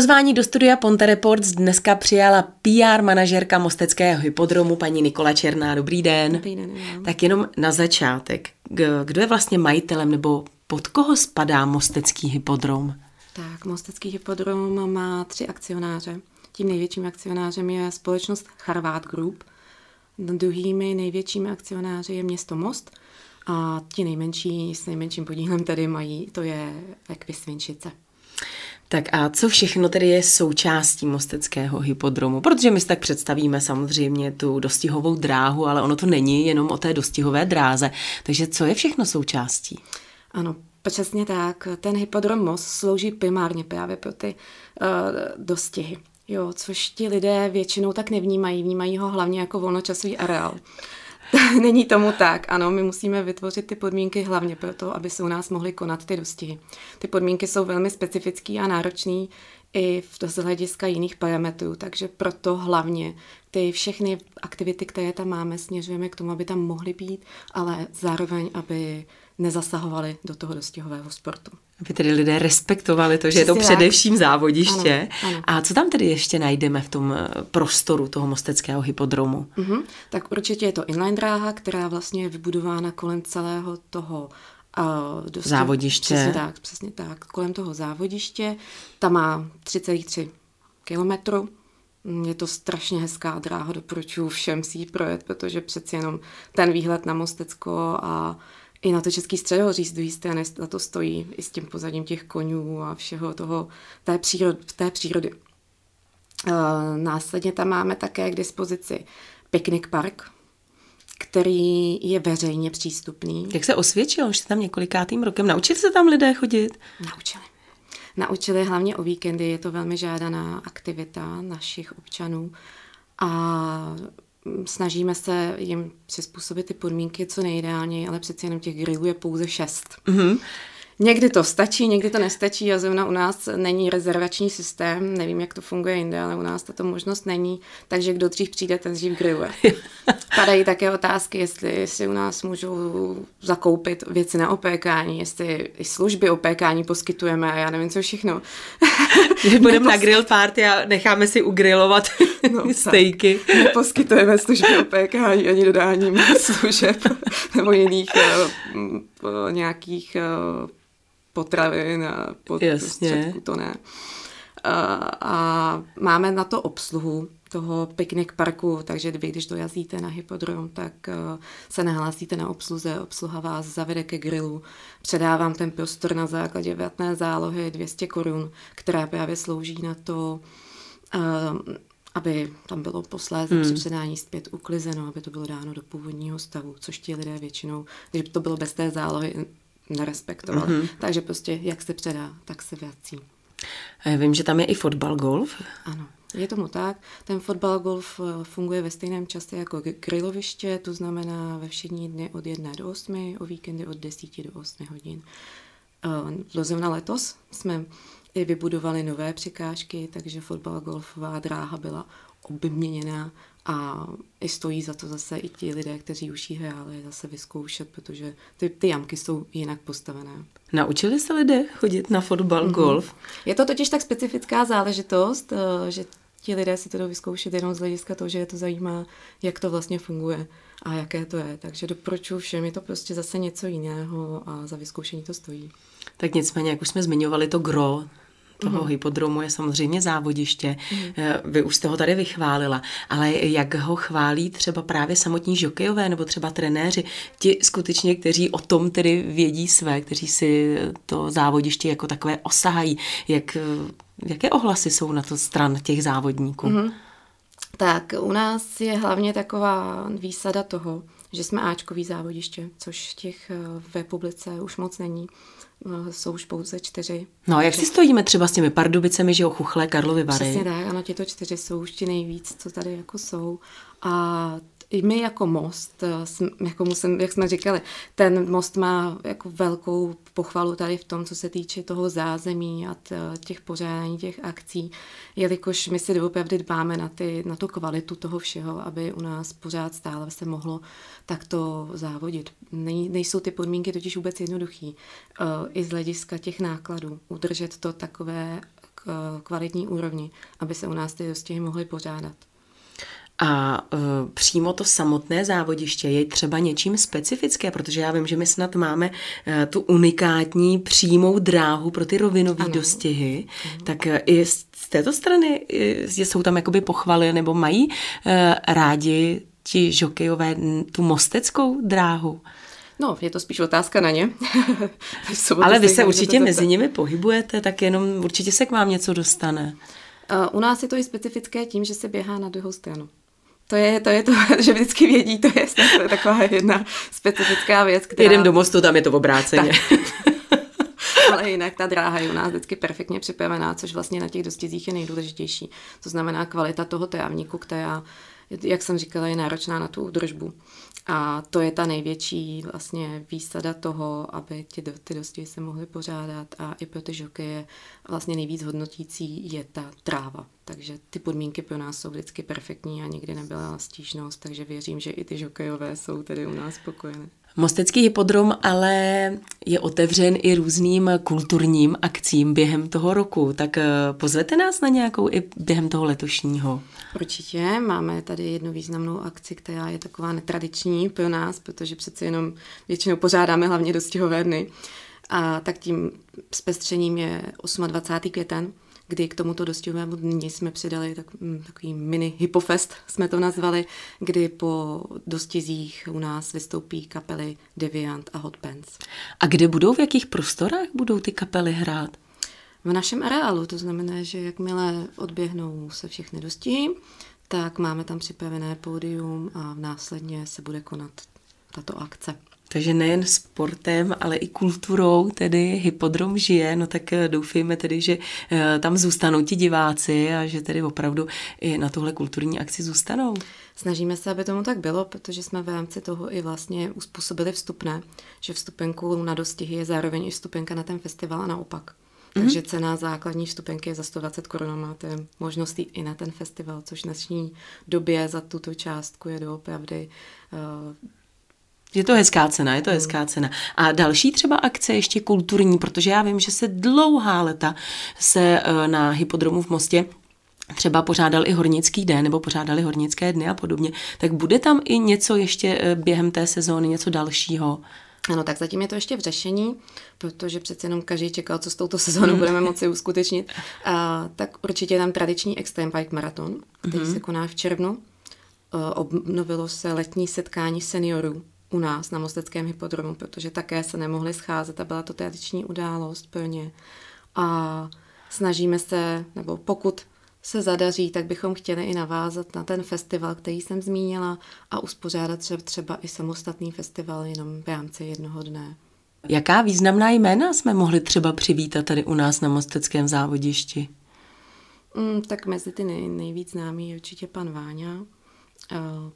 Pozvání do studia Ponte Reports dneska přijala PR manažerka Mosteckého hypodromu, paní Nikola Černá. Dobrý den. Dobrý den. Jo. Tak jenom na začátek. Kdo je vlastně majitelem nebo pod koho spadá Mostecký hypodrom? Tak, Mostecký hypodrom má tři akcionáře. Tím největším akcionářem je společnost Charvát Group. Druhými největšími akcionáři je město Most a ti nejmenší s nejmenším podílem tady mají, to je Ekvisvinčice. Tak a co všechno tedy je součástí Mosteckého hypodromu? Protože my si tak představíme samozřejmě tu dostihovou dráhu, ale ono to není jenom o té dostihové dráze. Takže co je všechno součástí? Ano, přesně tak. Ten hypodrom Most slouží primárně právě pro ty uh, dostihy. Jo, což ti lidé většinou tak nevnímají, vnímají ho hlavně jako volnočasový areál. Není tomu tak, ano, my musíme vytvořit ty podmínky hlavně pro to, aby se u nás mohly konat ty dostihy. Ty podmínky jsou velmi specifický a náročný i v z hlediska jiných parametrů, takže proto hlavně ty všechny aktivity, které tam máme, směřujeme k tomu, aby tam mohly být, ale zároveň, aby nezasahovali do toho dostihového sportu. Aby tedy lidé respektovali to, že Přesně je to především tak. závodiště. Ano, ano. A co tam tedy ještě najdeme v tom eh, prostoru toho mosteckého hypodromu? Uh-huh. Tak určitě je to inline dráha, která vlastně je vybudována kolem celého toho uh, dosti, závodiště. Přesně tak, přesně tak. Kolem toho závodiště. Ta má 3,3 kilometru. Je to strašně hezká dráha, doporučuji všem si ji projet, protože přeci jenom ten výhled na Mostecko a i na to český středohoří z druhé strany za to stojí, i s tím pozadím těch konňů a všeho toho, té, přírod, té přírody. Uh, následně tam máme také k dispozici piknik park, který je veřejně přístupný. Jak se osvědčil? Už jste tam několikátým rokem. Naučili se tam lidé chodit? Naučili. Naučili hlavně o víkendy, je to velmi žádaná aktivita našich občanů a snažíme se jim přizpůsobit ty podmínky co nejideálněji, ale přeci jenom těch grillů je pouze šest. Mm-hmm. Někdy to stačí, někdy to nestačí a zrovna u nás není rezervační systém, nevím, jak to funguje jinde, ale u nás tato možnost není, takže kdo dřív přijde, ten dřív grilluje. Padají také otázky, jestli si u nás můžou zakoupit věci na opékání, jestli i služby opékání poskytujeme a já nevím, co všechno. Budeme na grill party a necháme si ugrilovat no, stejky. Neposkytujeme služby opékání ani dodání služeb nebo jiných uh, nějakých uh, potravin a prostředků, to ne. A, a máme na to obsluhu toho piknik parku, takže vy, když dojazdíte na hypodrom, tak uh, se nahlásíte na obsluze, obsluha vás zavede ke grilu. Předávám ten prostor na základě vratné zálohy 200 korun, která právě slouží na to, uh, aby tam bylo posléze hmm. při předání zpět uklizeno, aby to bylo dáno do původního stavu, což ti lidé většinou, když by to bylo bez té zálohy, nerespektoval. Mm-hmm. Takže prostě jak se předá, tak se vrací. A já vím, že tam je i fotbal golf. Ano. Je tomu tak. Ten fotbal golf eh, funguje ve stejném čase jako griloviště, to znamená ve všední dny od 1 do 8, o víkendy od 10 do 8 hodin. Zrovna eh, letos jsme i vybudovali nové překážky, takže fotbal golfová dráha byla obměněná a i stojí za to zase i ti lidé, kteří už ji hráli, zase vyzkoušet, protože ty, ty jamky jsou jinak postavené. Naučili se lidé chodit na fotbal, mm-hmm. golf? Je to totiž tak specifická záležitost, eh, že ti lidé si to jdou vyzkoušet jenom z hlediska toho, že je to zajímá, jak to vlastně funguje a jaké to je. Takže doporučuji všem, je to prostě zase něco jiného a za vyzkoušení to stojí. Tak nicméně, jak už jsme zmiňovali to gro toho mm. hypodromu je samozřejmě závodiště. Mm. Vy už jste ho tady vychválila, ale jak ho chválí třeba právě samotní žokejové nebo třeba trenéři, ti skutečně, kteří o tom tedy vědí své, kteří si to závodiště jako takové osahají, jak, jaké ohlasy jsou na to stran těch závodníků? Mm. Tak u nás je hlavně taková výsada toho, že jsme Ačkový závodiště, což těch eh, v republice už moc není. Eh, jsou už pouze čtyři. No a jak si stojíme třeba s těmi Pardubicemi, že jo, Chuchle, Karlovy Vary? Přesně tak, ano, tyto čtyři jsou už ti nejvíc, co tady jako jsou. A i my jako most, eh, jako musím, jak jsme říkali, ten most má jako velkou pochvalu tady v tom, co se týče toho zázemí a těch pořádání těch akcí, jelikož my si doopravdy dbáme na, ty, na tu kvalitu toho všeho, aby u nás pořád stále se mohlo takto závodit. Nej, nejsou ty podmínky totiž vůbec jednoduchý. Eh, I z hlediska těch nákladů. Udržet to takové kvalitní úrovni, aby se u nás ty dostihy mohly pořádat. A uh, přímo to samotné závodiště je třeba něčím specifické, protože já vím, že my snad máme uh, tu unikátní přímou dráhu pro ty rovinové dostihy. Ano. Tak uh, i z této strany jsou tam jakoby pochvaly nebo mají rádi ti žokejové tu mosteckou dráhu? No, je to spíš otázka na ně. Ale vy se určitě mezi nimi pohybujete, tak jenom určitě se k vám něco dostane. U nás je to i specifické tím, že se běhá na druhou stranu. To je, to je to, že vždycky vědí, to je, to je taková jedna specifická věc, která... Jedem do mostu, tam je to v obráceně. Ale jinak ta dráha je u nás vždycky perfektně připravená, což vlastně na těch dostizích je nejdůležitější. To znamená kvalita toho trávníku, která, jak jsem říkala, je náročná na tu údržbu. A to je ta největší vlastně výsada toho, aby ty, ty dosti se mohly pořádat a i pro ty žokeje vlastně nejvíc hodnotící je ta tráva. Takže ty podmínky pro nás jsou vždycky perfektní a nikdy nebyla stížnost, takže věřím, že i ty žokejové jsou tedy u nás spokojené. Mostecký hypodrom ale je otevřen i různým kulturním akcím během toho roku, tak eh, pozvete nás na nějakou i během toho letošního. Určitě, máme tady jednu významnou akci, která je taková netradiční pro nás, protože přece jenom většinou pořádáme hlavně dostihové dny. A tak tím zpestřením je 28. květen, kdy k tomuto dostihovému dní jsme přidali tak, mm, takový mini hypofest, jsme to nazvali, kdy po dostizích u nás vystoupí kapely Deviant a Hot Pants. A kde budou, v jakých prostorách budou ty kapely hrát? V našem areálu, to znamená, že jakmile odběhnou se všechny dostihy, tak máme tam připravené pódium a následně se bude konat tato akce. Takže nejen sportem, ale i kulturou tedy Hypodrom žije, no tak eh, doufejme tedy, že eh, tam zůstanou ti diváci a že tedy opravdu i na tuhle kulturní akci zůstanou. Snažíme se, aby tomu tak bylo, protože jsme v rámci toho i vlastně uspůsobili vstupné, že vstupenku na dostihy je zároveň i vstupenka na ten festival a naopak. Mm-hmm. Takže cena základní vstupenky je za 120 korun. Máte možnost jít i na ten festival, což v dnešní době za tuto částku je doopravdy uh, je to hezká cena, je to hezká cena. A další třeba akce ještě kulturní, protože já vím, že se dlouhá leta se eh, na hypodromu v Mostě třeba pořádal i hornický den nebo pořádali hornické dny a podobně, tak bude tam i něco ještě eh, během té sezóny, něco dalšího? Ano, tak zatím je to ještě v řešení, protože přece jenom každý čekal, co s touto sezónou budeme moci uskutečnit. A, tak určitě tam tradiční Extreme Bike Marathon, který mm-hmm. se koná v červnu. Eh, obnovilo se letní setkání seniorů u nás na Mosteckém hypodromu, protože také se nemohli scházet a byla to tradiční událost pro ně. A snažíme se, nebo pokud se zadaří, tak bychom chtěli i navázat na ten festival, který jsem zmínila a uspořádat třeba i samostatný festival jenom v rámci jednoho dne. Jaká významná jména jsme mohli třeba přivítat tady u nás na Mosteckém závodišti? Mm, tak mezi ty nej, nejvíc známý je určitě pan Váňa,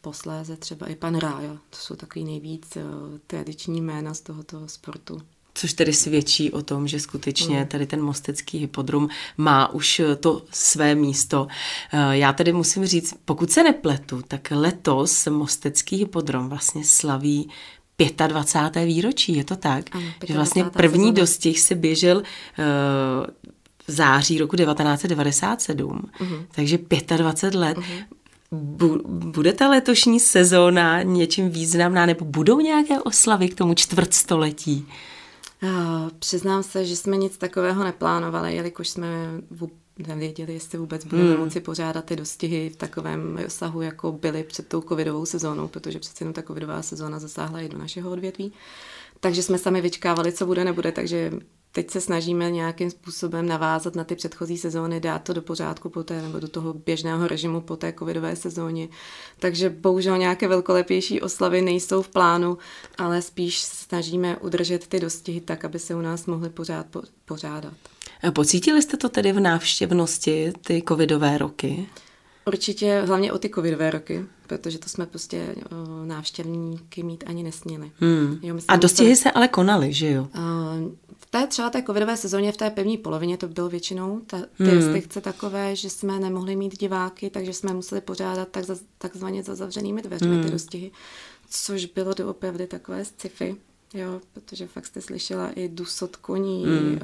posléze třeba i pan Rája. To jsou takový nejvíc eh, tradiční jména z tohoto sportu. Což tedy svědčí o tom, že skutečně hmm. tady ten mostecký hypodrom má už eh, to své místo. Eh, já tedy musím říct, pokud se nepletu, tak letos mostecký hypodrom vlastně slaví 25. výročí, je to tak? Ano, že vlastně první sezóna. dostih se běžel uh, v září roku 1997, uh-huh. takže 25 let. Uh-huh bude ta letošní sezóna něčím významná, nebo budou nějaké oslavy k tomu čtvrtstoletí? Přiznám se, že jsme nic takového neplánovali, jelikož jsme nevěděli, jestli vůbec budeme hmm. moci pořádat ty dostihy v takovém rozsahu, jako byly před tou covidovou sezónou, protože přece jenom ta covidová sezóna zasáhla i do našeho odvětví. Takže jsme sami vyčkávali, co bude, nebude, takže teď se snažíme nějakým způsobem navázat na ty předchozí sezóny, dát to do pořádku po té, nebo do toho běžného režimu po té covidové sezóně. Takže bohužel nějaké velkolepější oslavy nejsou v plánu, ale spíš snažíme udržet ty dostihy tak, aby se u nás mohly pořád pořádat. Pocítili jste to tedy v návštěvnosti, ty covidové roky? Určitě hlavně o ty covidové roky, protože to jsme prostě o, návštěvníky mít ani nesměli. Hmm. Jo, a dostihy se ale konaly, že jo? Uh, té třeba té covidové sezóně, v té první polovině to bylo většinou ta, ty hmm. restrikce takové, že jsme nemohli mít diváky, takže jsme museli pořádat tak za, takzvaně za zavřenými dveřmi hmm. ty dostihy, což bylo doopravdy takové sci-fi, jo, protože fakt jste slyšela i dusot koní, hmm.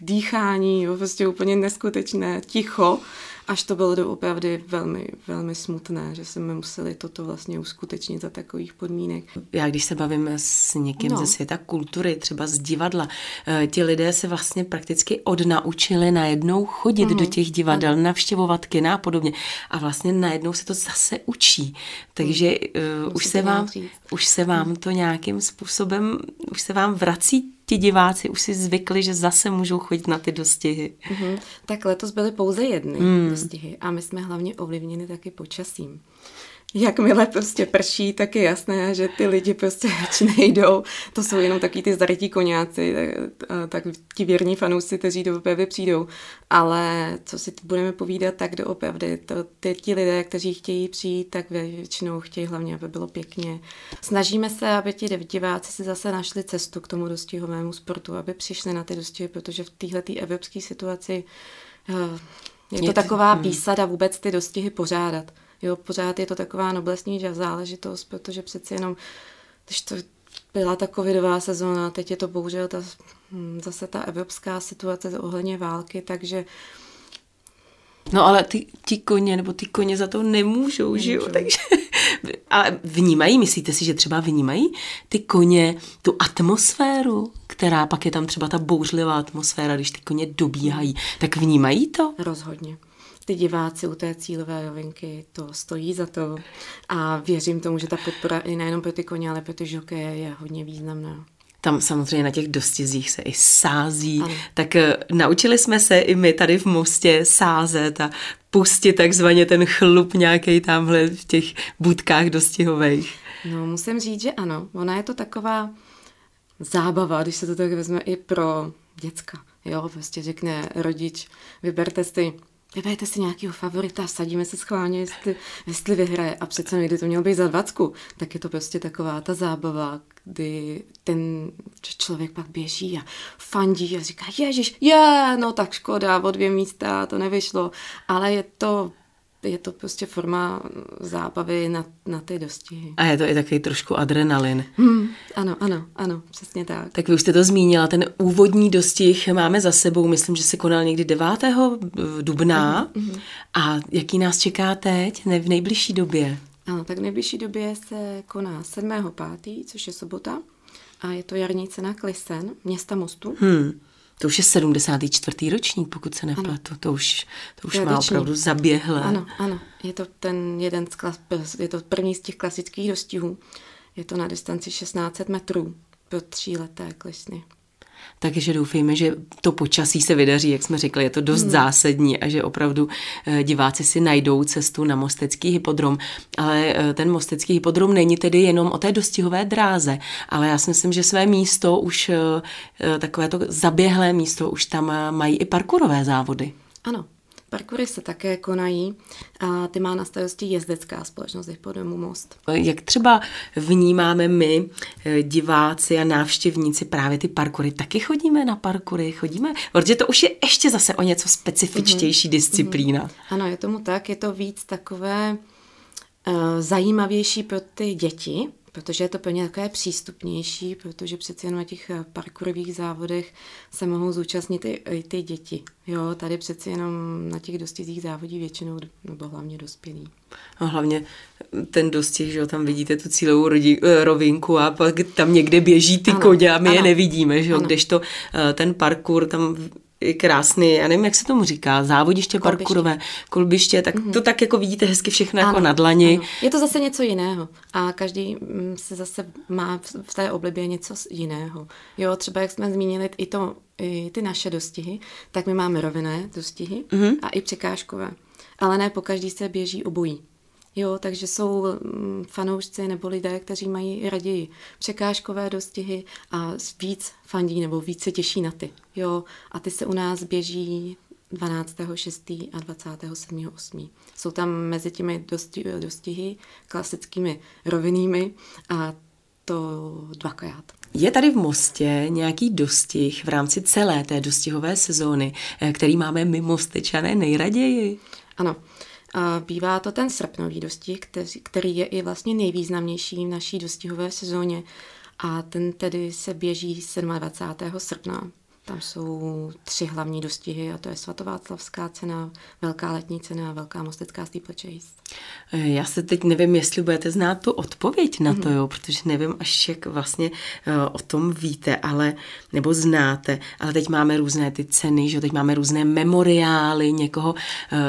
dýchání, jo, prostě úplně neskutečné ticho až to bylo doopravdy velmi, velmi smutné, že jsme museli toto vlastně uskutečnit za takových podmínek. Já když se bavím s někým no. ze světa kultury, třeba z divadla, eh, ti lidé se vlastně prakticky odnaučili najednou chodit mm-hmm. do mhm. těch divadel, ano. navštěvovat kina a podobně. A vlastně najednou se to zase učí. Takže uh, už, se vám, už se vám to nějakým způsobem, už se vám vrací ti diváci už si zvykli, že zase můžou chodit na ty dostihy. Mm-hmm. Tak letos byly pouze jedny mm. Dostihy a my jsme hlavně ovlivněni taky počasím jakmile prostě prší, tak je jasné, že ty lidi prostě radši nejdou. To jsou jenom taky ty zdarytí koněci, tak, tak ti věrní fanoušci, kteří do opravdy přijdou. Ale co si budeme povídat, tak doopravdy to, ty, ti lidé, kteří chtějí přijít, tak většinou chtějí hlavně, aby bylo pěkně. Snažíme se, aby ti diváci si zase našli cestu k tomu dostihovému sportu, aby přišli na ty dostihy, protože v téhle evropské situaci je to taková hmm. výsada vůbec ty dostihy pořádat. Jo, pořád je to taková noblesní záležitost, protože přeci jenom, když to byla ta covidová sezóna, teď je to bohužel ta, hm, zase ta evropská situace ohledně války, takže No ale ty, ty koně, nebo ty koně za to nemůžou, nemůžou. že jo? Takže, a vnímají, myslíte si, že třeba vnímají ty koně tu atmosféru, která pak je tam třeba ta bouřlivá atmosféra, když ty koně dobíhají, tak vnímají to? Rozhodně ty diváci u té cílové rovinky to stojí za to a věřím tomu, že ta podpora i nejenom pro ty koně, ale pro ty žokeje je hodně významná. Tam samozřejmě na těch dostizích se i sází, ano. tak uh, naučili jsme se i my tady v Mostě sázet a pustit takzvaně ten chlup nějaký tamhle v těch budkách dostihových. No, musím říct, že ano. Ona je to taková zábava, když se to tak vezme i pro děcka. Jo, prostě řekne rodič, vyberte si vyberte si nějakého favorita, sadíme se schválně, jestli, jestli vyhraje. A přece někdy to mělo být za dvacku. Tak je to prostě taková ta zábava, kdy ten člověk pak běží a fandí a říká, ježiš, je, no tak škoda, o dvě místa, to nevyšlo. Ale je to je to prostě forma zábavy na, na ty dostihy. A je to i takový trošku adrenalin. Hmm, ano, ano, ano, přesně tak. Tak vy už jste to zmínila, ten úvodní dostih máme za sebou, myslím, že se konal někdy 9. dubna. Mm-hmm. A jaký nás čeká teď, ne v nejbližší době? Ano, tak v nejbližší době se koná 7. 5., což je sobota. A je to jarní cena Klisen, města Mostu. Hmm. To už je 74. ročník, pokud se nepletu. To už, to už má opravdu zaběhle. Ano, ano. Je to ten jeden z klas, je to první z těch klasických dostihů. Je to na distanci 1600 metrů pro tříleté klesny takže doufejme, že to počasí se vydaří, jak jsme řekli, je to dost hmm. zásadní a že opravdu eh, diváci si najdou cestu na Mostecký hypodrom. Ale eh, ten Mostecký hypodrom není tedy jenom o té dostihové dráze, ale já si myslím, že své místo už, eh, takové to zaběhlé místo, už tam mají i parkourové závody. Ano, Parkoury se také konají a ty má na starosti jezdecká společnost Hypodomu Most. Jak třeba vnímáme my, eh, diváci a návštěvníci, právě ty parkury? Taky chodíme na parkury? Chodíme? Protože to už je ještě zase o něco specifičtější mm-hmm. disciplína. Mm-hmm. Ano, je tomu tak. Je to víc takové uh, zajímavější pro ty děti, protože je to pro ně takové přístupnější, protože přeci jenom na těch eh, parkourových závodech se mohou zúčastnit i, i ty děti. Jo, tady přeci jenom na těch dostizích závodí většinou, nebo hlavně dospělí. A hlavně ten dostih, že jo, tam vidíte tu cílovou rodi, eh, rovinku a pak tam někde běží ty ano, koně a my ano, je nevidíme, že jo, kdežto eh, ten parkour tam krásný, já nevím, jak se tomu říká, závodiště kolbiště. parkurové, kolbiště, tak mm-hmm. to tak jako vidíte hezky všechno jako ano, jako na dlani. Ano. Je to zase něco jiného a každý mm, se zase má v té oblibě něco jiného. Jo, třeba jak jsme zmínili i, to, i ty naše dostihy, tak my máme rovinné dostihy mm-hmm. a i překážkové. Ale ne po každý se běží obojí. Jo, takže jsou mm, fanoušci nebo lidé, kteří mají raději překážkové dostihy a víc fandí nebo víc se těší na ty. Jo, a ty se u nás běží 12.6. a 27.8. Jsou tam mezi těmi dosti, dostihy klasickými rovinnými a to dvakrát. Je tady v Mostě nějaký dostih v rámci celé té dostihové sezóny, eh, který máme my Mostečané nejraději? Ano, Bývá to ten srpnový dostih, který, je i vlastně nejvýznamnější v naší dostihové sezóně a ten tedy se běží 27. srpna. Tam jsou tři hlavní dostihy a to je svatováclavská cena, velká letní cena a velká mostecká steeplechase. Já se teď nevím, jestli budete znát tu odpověď na to, mhm. jo, protože nevím až jak vlastně uh, o tom víte, ale nebo znáte, ale teď máme různé ty ceny, že teď máme různé memoriály někoho, uh,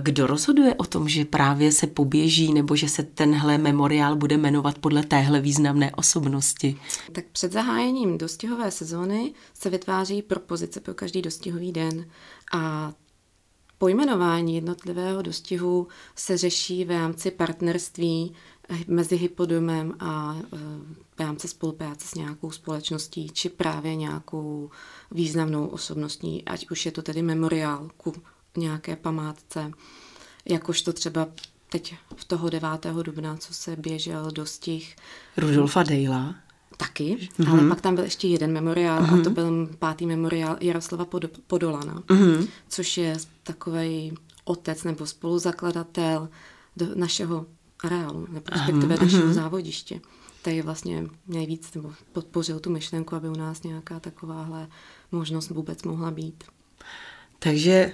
kdo rozhoduje o tom, že právě se poběží nebo že se tenhle memoriál bude jmenovat podle téhle významné osobnosti. Tak před zahájením dostihové sezóny se vytváří propozice pro každý dostihový den a Pojmenování jednotlivého dostihu se řeší v rámci partnerství mezi hypodomem a e, v rámci spolupráce s nějakou společností či právě nějakou významnou osobností, ať už je to tedy memoriál ku nějaké památce, jakožto třeba teď v toho 9. dubna, co se běžel dostih Rudolfa Dejla. Taky, mm-hmm. ale pak tam byl ještě jeden memoriál mm-hmm. a to mhm. byl pátý memoriál Jaroslava Podolana, mm-hmm. což je takový otec nebo spoluzakladatel do našeho areálu, nebo respektive mm-hmm. našeho závodiště. Tady vlastně nejvíc nebo podpořil tu myšlenku, aby u nás nějaká takováhle možnost vůbec mohla být. Takže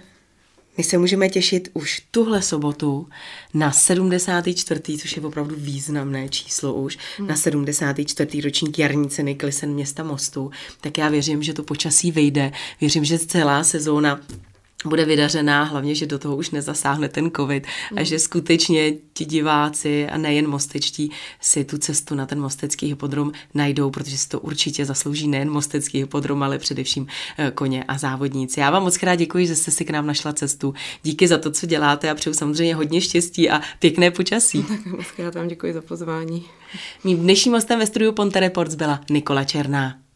my se můžeme těšit už tuhle sobotu na 74., což je opravdu významné číslo už, hmm. na 74. ročník jarní ceny Klisen města Mostu. Tak já věřím, že to počasí vyjde. Věřím, že celá sezóna bude vydařená, hlavně, že do toho už nezasáhne ten covid mm. a že skutečně ti diváci a nejen mostečtí si tu cestu na ten mostecký hypodrom najdou, protože si to určitě zaslouží nejen mostecký hypodrom, ale především eh, koně a závodníci. Já vám moc krát děkuji, že jste si k nám našla cestu. Díky za to, co děláte a přeju samozřejmě hodně štěstí a pěkné počasí. Tak moc krát vám děkuji za pozvání. Mým dnešním hostem ve studiu Ponte Reports byla Nikola Černá.